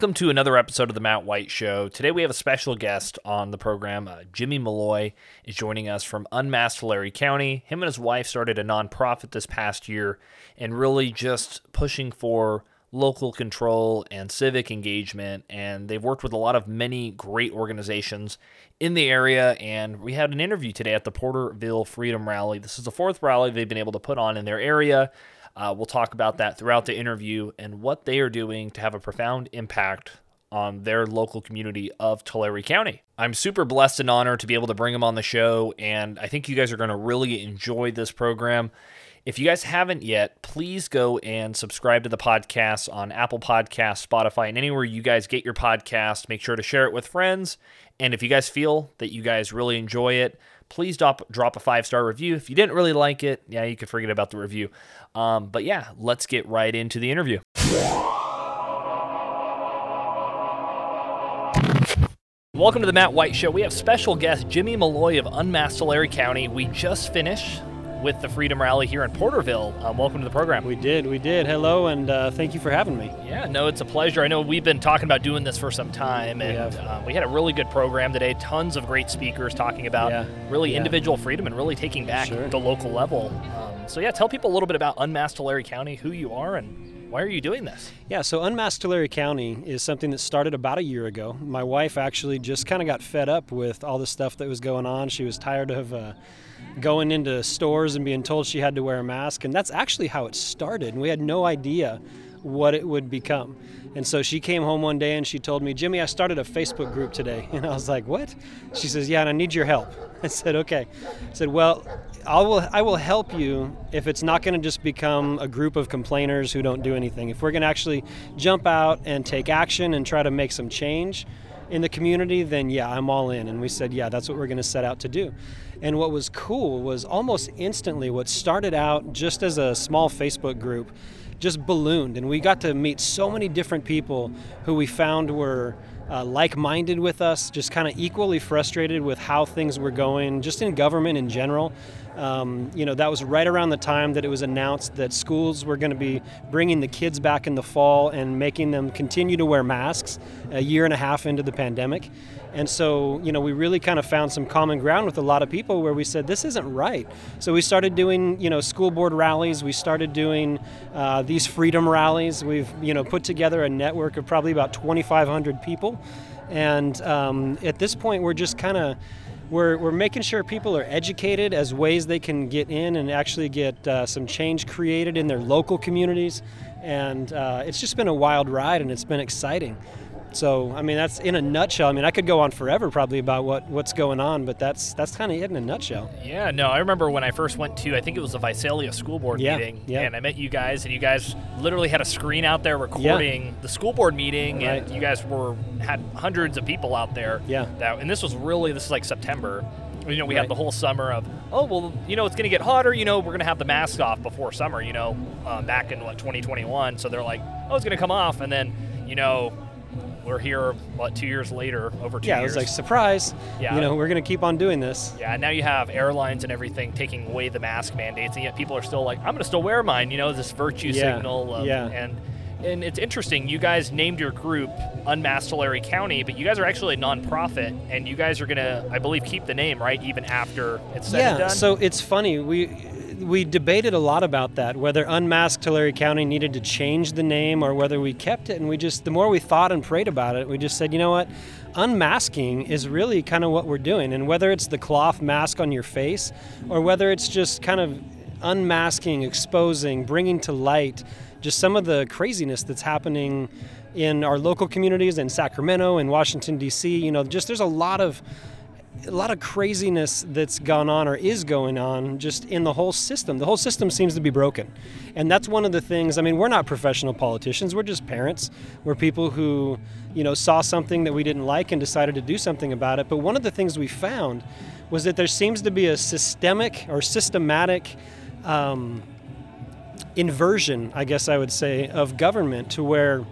Welcome to another episode of the Matt White Show. Today we have a special guest on the program. Uh, Jimmy Malloy is joining us from Unmasked Tulare County. Him and his wife started a nonprofit this past year and really just pushing for local control and civic engagement. And they've worked with a lot of many great organizations in the area. And we had an interview today at the Porterville Freedom Rally. This is the fourth rally they've been able to put on in their area. Uh, we'll talk about that throughout the interview and what they are doing to have a profound impact on their local community of Tulare County. I'm super blessed and honored to be able to bring them on the show, and I think you guys are going to really enjoy this program. If you guys haven't yet, please go and subscribe to the podcast on Apple Podcasts, Spotify, and anywhere you guys get your podcast. Make sure to share it with friends. And if you guys feel that you guys really enjoy it, please drop drop a five star review. If you didn't really like it, yeah, you can forget about the review. Um, but yeah, let's get right into the interview. Welcome to the Matt White Show. We have special guest Jimmy Malloy of Unmasked Tulare County. We just finished with the Freedom Rally here in Porterville. Um, welcome to the program. We did, we did. Hello, and uh, thank you for having me. Yeah, no, it's a pleasure. I know we've been talking about doing this for some time, and we, uh, we had a really good program today. Tons of great speakers talking about yeah. really yeah. individual freedom and really taking back sure. the local level. Um, so yeah, tell people a little bit about Unmasked Tulare County, who you are, and why are you doing this? Yeah, so Unmasked Tulare County is something that started about a year ago. My wife actually just kind of got fed up with all the stuff that was going on. She was tired of uh, going into stores and being told she had to wear a mask. And that's actually how it started. And we had no idea what it would become. And so she came home one day and she told me, Jimmy, I started a Facebook group today. And I was like, what? She says, yeah, and I need your help. I said, okay. I said, well, I will, I will help you if it's not going to just become a group of complainers who don't do anything. If we're going to actually jump out and take action and try to make some change in the community, then yeah, I'm all in. And we said, yeah, that's what we're going to set out to do. And what was cool was almost instantly what started out just as a small Facebook group just ballooned. And we got to meet so many different people who we found were uh, like minded with us, just kind of equally frustrated with how things were going, just in government in general. Um, you know, that was right around the time that it was announced that schools were going to be bringing the kids back in the fall and making them continue to wear masks a year and a half into the pandemic. And so, you know, we really kind of found some common ground with a lot of people where we said, this isn't right. So we started doing, you know, school board rallies. We started doing uh, these freedom rallies. We've, you know, put together a network of probably about 2,500 people. And um, at this point, we're just kind of we're, we're making sure people are educated as ways they can get in and actually get uh, some change created in their local communities. And uh, it's just been a wild ride and it's been exciting. So, I mean, that's in a nutshell. I mean, I could go on forever probably about what, what's going on, but that's that's kind of it in a nutshell. Yeah, no, I remember when I first went to, I think it was the Visalia school board yeah, meeting, yeah. and I met you guys, and you guys literally had a screen out there recording yeah. the school board meeting, right. and you guys were had hundreds of people out there. Yeah. That, and this was really this is like September. You know, we right. had the whole summer of, oh well, you know, it's going to get hotter. You know, we're going to have the mask off before summer. You know, uh, back in what 2021. So they're like, oh, it's going to come off, and then you know we're here what two years later over two yeah years. it was like surprise yeah you know we're going to keep on doing this yeah now you have airlines and everything taking away the mask mandates and yet people are still like i'm going to still wear mine you know this virtue yeah. signal of, yeah and and it's interesting you guys named your group unmasked tulare county but you guys are actually a nonprofit and you guys are going to i believe keep the name right even after it's said yeah and done so it's funny we we debated a lot about that, whether Unmasked Tulare County needed to change the name or whether we kept it. And we just, the more we thought and prayed about it, we just said, you know what? Unmasking is really kind of what we're doing. And whether it's the cloth mask on your face or whether it's just kind of unmasking, exposing, bringing to light just some of the craziness that's happening in our local communities in Sacramento and Washington, D.C. You know, just there's a lot of a lot of craziness that's gone on or is going on just in the whole system. The whole system seems to be broken. And that's one of the things, I mean, we're not professional politicians, we're just parents. We're people who, you know, saw something that we didn't like and decided to do something about it. But one of the things we found was that there seems to be a systemic or systematic um, inversion, I guess I would say, of government to where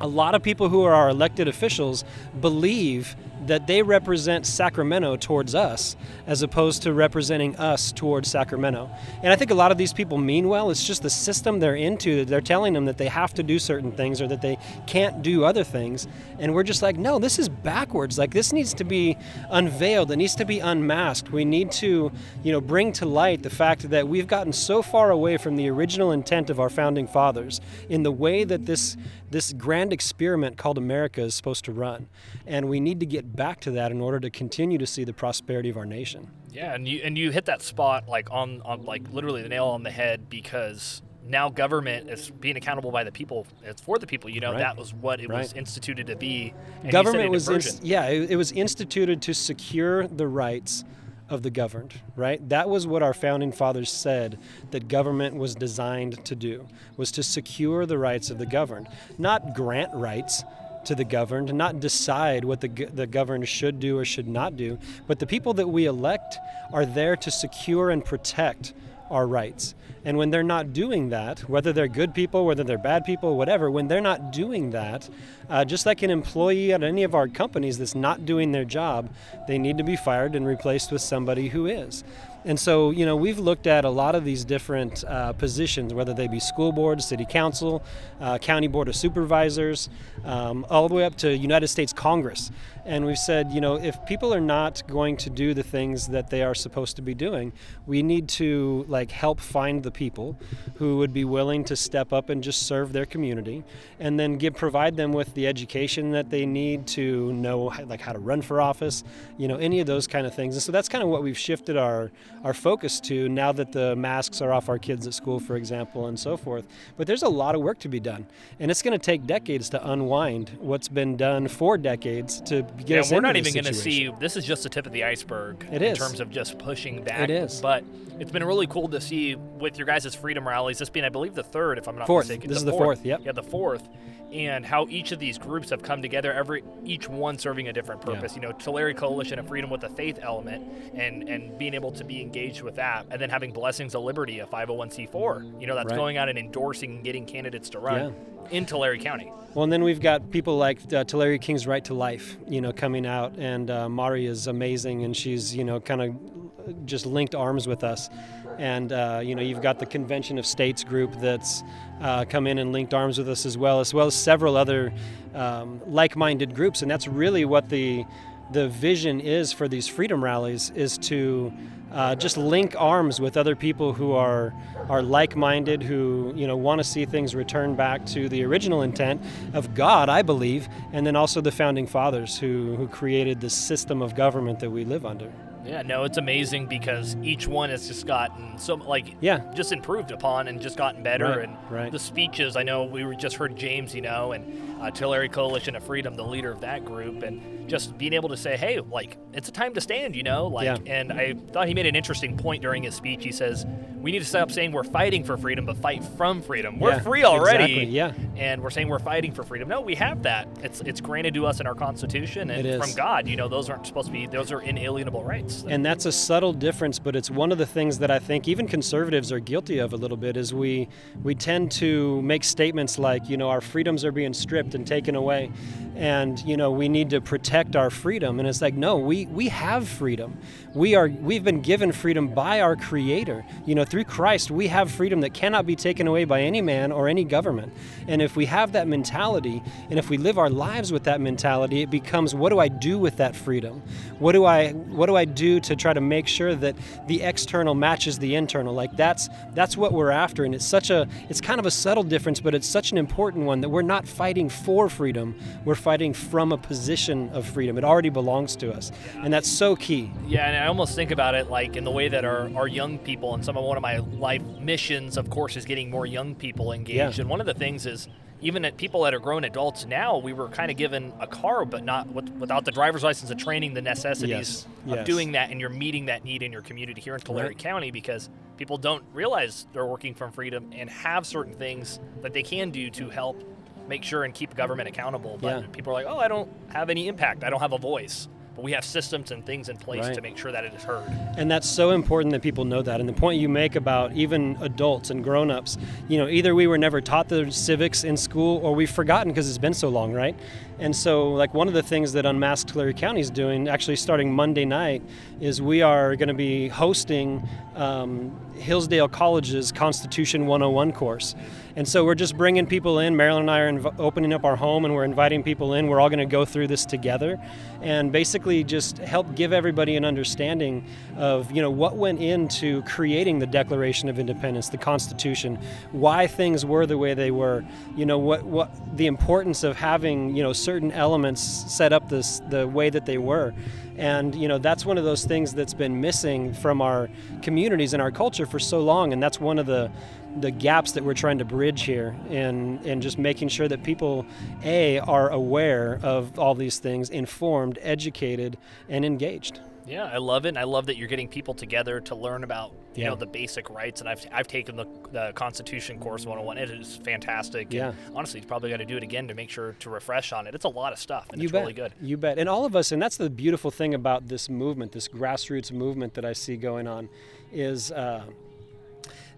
a lot of people who are our elected officials believe that they represent Sacramento towards us as opposed to representing us towards Sacramento. And I think a lot of these people mean well. It's just the system they're into. They're telling them that they have to do certain things or that they can't do other things. And we're just like, no, this is backwards. Like this needs to be unveiled. It needs to be unmasked. We need to, you know, bring to light the fact that we've gotten so far away from the original intent of our founding fathers in the way that this this grand experiment called America is supposed to run. And we need to get back to that in order to continue to see the prosperity of our nation. Yeah, and you and you hit that spot like on on like literally the nail on the head because now government is being accountable by the people. It's for the people. You know, right. that was what it right. was instituted to be. government was, in, yeah, it, it was instituted to secure the rights of the governed, right? That was what our founding fathers said that government was designed to do, was to secure the rights of the governed, not grant rights to the governed, not decide what the, the governed should do or should not do, but the people that we elect are there to secure and protect our rights. And when they're not doing that, whether they're good people, whether they're bad people, whatever, when they're not doing that, uh, just like an employee at any of our companies that's not doing their job, they need to be fired and replaced with somebody who is. And so, you know, we've looked at a lot of these different uh, positions, whether they be school board, city council, uh, county board of supervisors, um, all the way up to United States Congress. And we've said, you know, if people are not going to do the things that they are supposed to be doing, we need to like help find the people who would be willing to step up and just serve their community, and then give provide them with the education that they need to know like how to run for office, you know, any of those kind of things. And so that's kind of what we've shifted our our focus to now that the masks are off our kids at school, for example, and so forth. But there's a lot of work to be done, and it's going to take decades to unwind what's been done for decades to get us into this situation. yeah, us we're not even going to see. This is just the tip of the iceberg it in is. terms of just pushing back. It is, but it's been really cool to see with your guys' freedom rallies. This being, I believe, the third, if I'm not fourth. mistaken. This the is the fourth. Yep. Yeah, the fourth and how each of these groups have come together, every each one serving a different purpose. Yeah. You know, Tulare Coalition of Freedom with the faith element, and and being able to be engaged with that, and then having Blessings of Liberty, a 501c4. You know, that's right. going out and endorsing and getting candidates to run yeah. in Tulare County. Well, and then we've got people like uh, Tulare King's Right to Life, you know, coming out, and uh, Mari is amazing, and she's you know kind of just linked arms with us and uh, you know you've got the Convention of States group that's uh, come in and linked arms with us as well, as well as several other um, like-minded groups, and that's really what the the vision is for these freedom rallies is to uh, just link arms with other people who are are like-minded, who you know want to see things return back to the original intent of God, I believe, and then also the founding fathers who who created the system of government that we live under. Yeah, no, it's amazing because each one has just gotten so like yeah, just improved upon and just gotten better. Right, and right. the speeches, I know we were just heard James, you know, and uh, Tulare Coalition of Freedom, the leader of that group, and just being able to say, hey, like it's a time to stand, you know, like. Yeah. And I thought he made an interesting point during his speech. He says we need to stop saying we're fighting for freedom, but fight from freedom. We're yeah, free already. Exactly, yeah. And we're saying we're fighting for freedom. No, we have that. It's it's granted to us in our Constitution and from God. You know, those aren't supposed to be. Those are inalienable rights. And that's a subtle difference, but it's one of the things that I think even conservatives are guilty of a little bit is we we tend to make statements like, you know, our freedoms are being stripped and taken away and you know, we need to protect our freedom and it's like, no, we we have freedom. We are we've been given freedom by our creator. You know, through Christ, we have freedom that cannot be taken away by any man or any government. And if we have that mentality and if we live our lives with that mentality, it becomes what do I do with that freedom? What do I what do I do to try to make sure that the external matches the internal? Like that's that's what we're after and it's such a it's kind of a subtle difference, but it's such an important one that we're not fighting for freedom. We're fighting from a position of freedom. It already belongs to us. And that's so key. Yeah, and I almost think about it like in the way that our, our young people and some of one of my life missions, of course, is getting more young people engaged. Yeah. And one of the things is even at people that are grown adults now, we were kind of given a car, but not with, without the driver's license and training, the necessities Yes, of yes. doing that, and you're meeting that need in your community here in Tulare Right. County because people don't realize they're working from freedom and have certain things that they can do to help make sure and keep government accountable. But Yeah. people are like, oh, I don't have any impact, I don't have a voice. But we have systems and things in place Right. to make sure that it is heard. And that's so important that people know that. And the point you make about even adults and grown-ups, you know, either we were never taught the civics in school or we've forgotten because it's been so long, right? And so, like one of the things that Unmasked Tulare County is doing, actually starting Monday night, is we are going to be hosting um, Hillsdale College's Constitution 101 course. And so we're just bringing people in. Marilyn and I are inv- opening up our home and we're inviting people in. We're all going to go through this together and basically just help give everybody an understanding of, you know, what went into creating the Declaration of Independence, the Constitution, why things were the way they were, you know, what, what the importance of having, you know, certain elements set up this the way that they were. And you know that's one of those things that's been missing from our communities and our culture for so long, and that's one of the the gaps that we're trying to bridge here and and just making sure that people a are aware of all these things informed educated and engaged yeah i love it and i love that you're getting people together to learn about you Yeah. know the basic rights and i've, I've taken the, the constitution course 101 it is fantastic Yeah. and honestly you probably got to do it again to make sure to refresh on it it's a lot of stuff and you it's bet really good you bet and all of us and that's the beautiful thing about this movement this grassroots movement that i see going on is uh,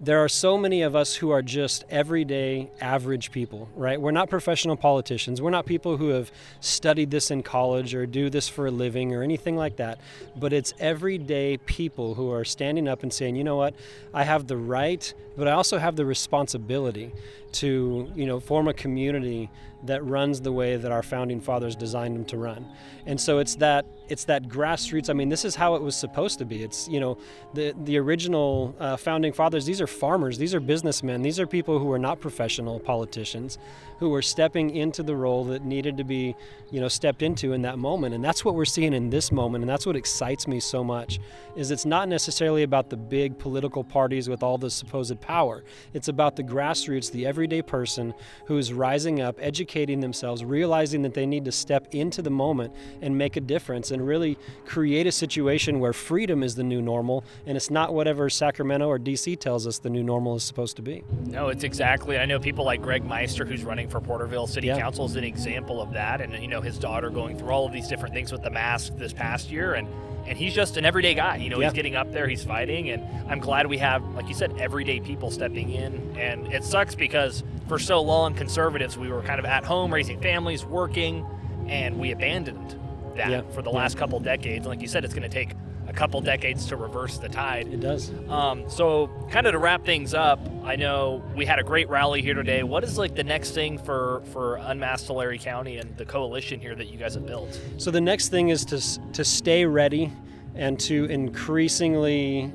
there are so many of us who are just everyday average people right? We're not professional politicians. We're not people who have studied this in college or do this for a living or anything like that. But it's everyday people who are standing up and saying you know what? I have the right but i also have the responsibility to you know form a community that runs the way that our founding fathers designed them to run. And so it's that it's that grassroots i mean this is how it was supposed to be. It's you know the the original uh, founding fathers these are farmers these are businessmen these are people who are not professional politicians who were stepping into the role that needed to be you know stepped into in that moment and that's what we're seeing in this moment and that's what excites me so much is it's not necessarily about the big political parties with all the supposed power it's about the grassroots the everyday person who is rising up educating themselves realizing that they need to step into the moment and make a difference and really create a situation where freedom is the new normal and it's not whatever sacramento or dc tells us the new normal is supposed to be No, it's exactly. I know people like Greg Meister, who's running for Porterville City Yeah. Council, is an example of that. And you know, his daughter going through all of these different things with the mask this past year, and and he's just an everyday guy. You know, Yeah. he's getting up there, he's fighting, and I'm glad we have, like you said, everyday people stepping in. And it sucks because for so long, conservatives, we were kind of at home raising families, working, and we abandoned that Yeah. for the last couple decades. Like you said, it's going to take couple decades to reverse the tide. it does Um, so, kind of to wrap things up, I know we had a great rally here today. What is like the next thing for for Unmasked Tulare County and the coalition here that you guys have built? So the next thing is to to stay ready and to increasingly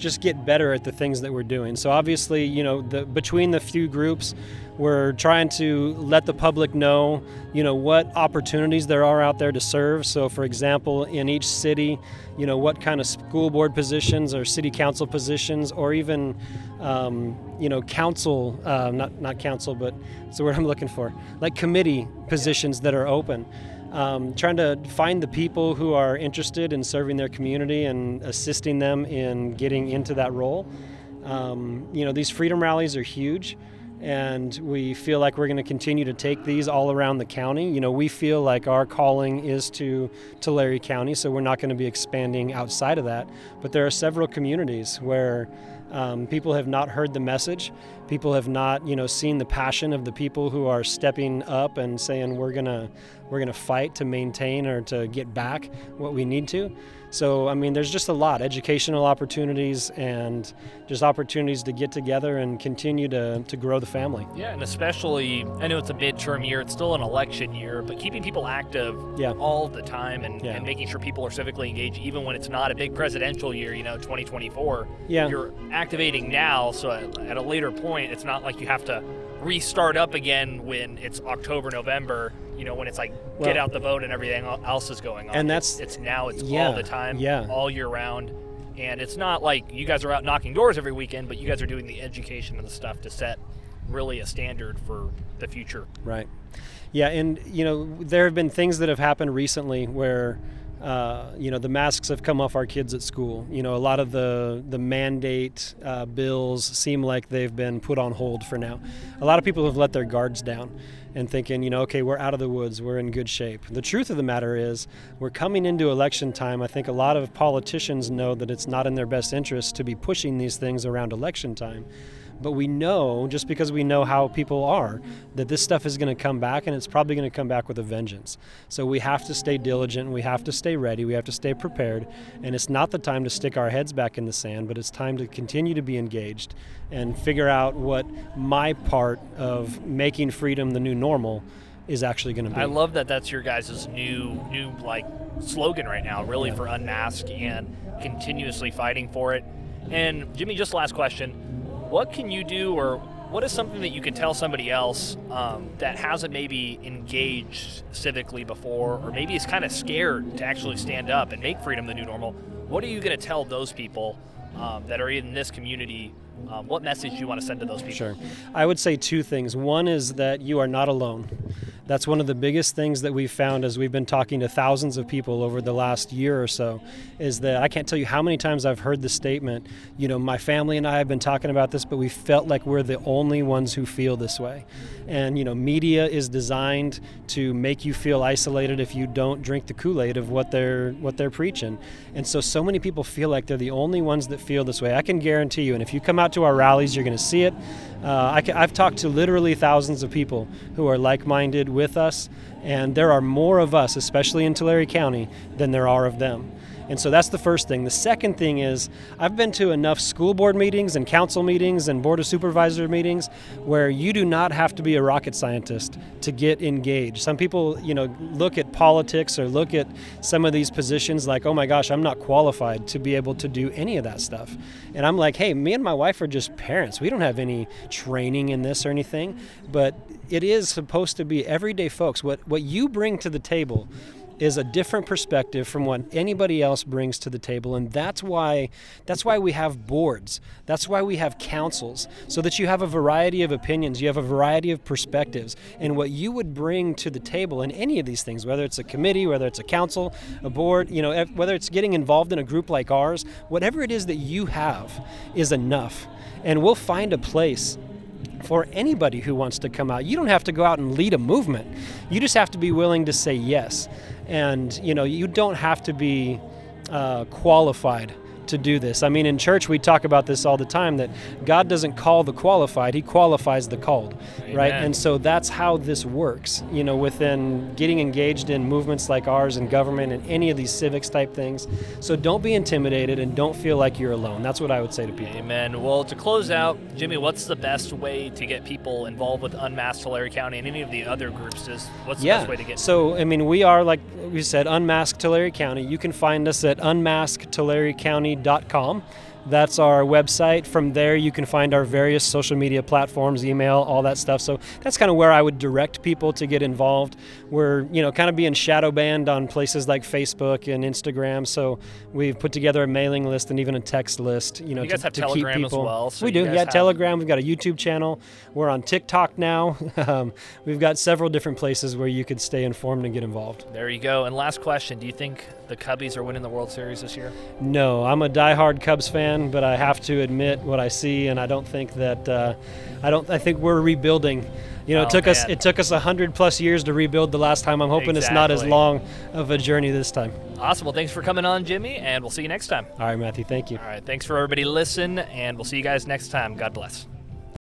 just get better at the things that we're doing. So obviously, you know, the between the few groups, we're trying to let the public know, you know, what opportunities there are out there to serve. So for example, in each city, you know, what kind of school board positions or city council positions or even um, you know, council, uh, not not council, but it's the word I'm looking for, like committee positions that are open um, trying to find the people who are interested in serving their community and assisting them in getting into that role. Um, you know, these freedom rallies are huge, and we feel like we're going to continue to take these all around the county. You know, we feel like our calling is to Tulare County, so we're not going to be expanding outside of that. But there are several communities where um, people have not heard the message. People have not, you know, seen the passion of the people who are stepping up and saying we're gonna we're gonna fight to maintain or to get back what we need to. So I mean, there's just a lot educational opportunities and just opportunities to get together and continue to to grow the family. Yeah, and especially I know it's a midterm year, it's still an election year, but keeping people active Yeah. all the time and, Yeah. and making sure people are civically engaged, even when it's not a big presidential year, you know, 2024. Yeah. You're activating now, so at, a later point, it's not like you have to restart up again when it's October, November. You know, when it's like get out the vote and everything else is going on. And It's- that's- it's, now, it's yeah, all the time, yeah. all year round. And it's not like you guys are out knocking doors every weekend, but you guys are doing the education and the stuff to set really a standard for the future. Right. Yeah, and you know there have been things that have happened recently where uh, you know the masks have come off our kids at school. You know a lot of the the mandate uh, bills seem like they've been put on hold for now. A lot of people have let their guards down and thinking, you know, okay, we're out of the woods, we're in good shape. The truth of the matter is, we're coming into election time. I think a lot of politicians know that it's not in their best interest to be pushing these things around election time. But we know, just because we know how people are, that this stuff is going to come back and it's probably going to come back with a vengeance. So we have to stay diligent, we have to stay ready, we have to stay prepared. And it's not the time to stick our heads back in the sand, but it's time to continue to be engaged and figure out what my part of making freedom the new normal is actually going to be. I love that that's your guys' new new like slogan right now, really yeah. for unmask and continuously fighting for it. And Jimmy, just last question: What can you do, or what is something that you can tell somebody else um, that hasn't maybe engaged civically before, or maybe is kind of scared to actually stand up and make freedom the new normal? What are you going to tell those people um, that are in this community um, what message do you want to send to those people? Sure. I would say two things. One is that you are not alone. That's one of the biggest things that we've found as we've been talking to thousands of people over the last year or so is that I can't tell you how many times I've heard the statement, you know, my family and I have been talking about this, but we felt like we're the only ones who feel this way. And, you know, media is designed to make you feel isolated if you don't drink the Kool-Aid of what they're what they're preaching. And so so many people feel like they're the only ones that feel this way. I can guarantee you and if you come out to our rallies, you're going to see it. Uh, I have talked to literally thousands of people who are like minded with us, and there are more of us, especially in Tulare County, than there are of them. And so that's the first thing. The second thing is I've been to enough school board meetings and council meetings and board of supervisor meetings where you do not have to be a rocket scientist to get engaged. Some people, you know, look at politics or look at some of these positions like, "Oh my gosh, I'm not qualified to be able to do any of that stuff." And I'm like, "Hey, me and my wife are just parents. We don't have any training in this or anything, but it is supposed to be everyday folks. What what you bring to the table is a different perspective from what anybody else brings to the table and that's why that's why we have boards that's why we have councils so that you have a variety of opinions you have a variety of perspectives and what you would bring to the table in any of these things whether it's a committee whether it's a council a board you know whether it's getting involved in a group like ours whatever it is that you have is enough and we'll find a place for anybody who wants to come out. You don't have to go out and lead a movement. You just have to be willing to say yes. And you know, you don't have to be uh, qualified to do this. I mean, in church, we talk about this all the time that God doesn't call the qualified, He qualifies the called, Amen. right? And so that's how this works, you know, within getting engaged in movements like ours in government and any of these civics type things. So don't be intimidated and don't feel like you're alone. That's what I would say to people. Amen. Well, to close out, Jimmy, what's the best way to get people involved with Unmasked Tulare County and any of the other groups? Is what's the yeah. best way to get? So, I mean, we are, like we said, Unmasked Tulare County. You can find us at unmaskedtularecounty.com That's our website. From there, you can find our various social media platforms, email, all that stuff. So that's kind of where I would direct people to get involved. We're, you know, kind of being shadow banned on places like Facebook and Instagram. So we've put together a mailing list and even a text list, you know, you to, to keep people. Well, so we do. Yeah, have... Telegram. We've got a YouTube channel. We're on TikTok now. um, we've got several different places where you could stay informed and get involved. There you go. And last question: Do you think the Cubbies are winning the World Series this year? No, I'm a diehard Cubs fan, but I have to admit what I see, and I don't think that uh, I don't. I think we're rebuilding. You know, oh, it took man. us it took us hundred plus years to rebuild the last time. I'm hoping exactly. it's not as long of a journey this time. Awesome. Well, thanks for coming on, Jimmy, and we'll see you next time. All right, Matthew. Thank you. All right. Thanks for everybody listen, and we'll see you guys next time. God bless.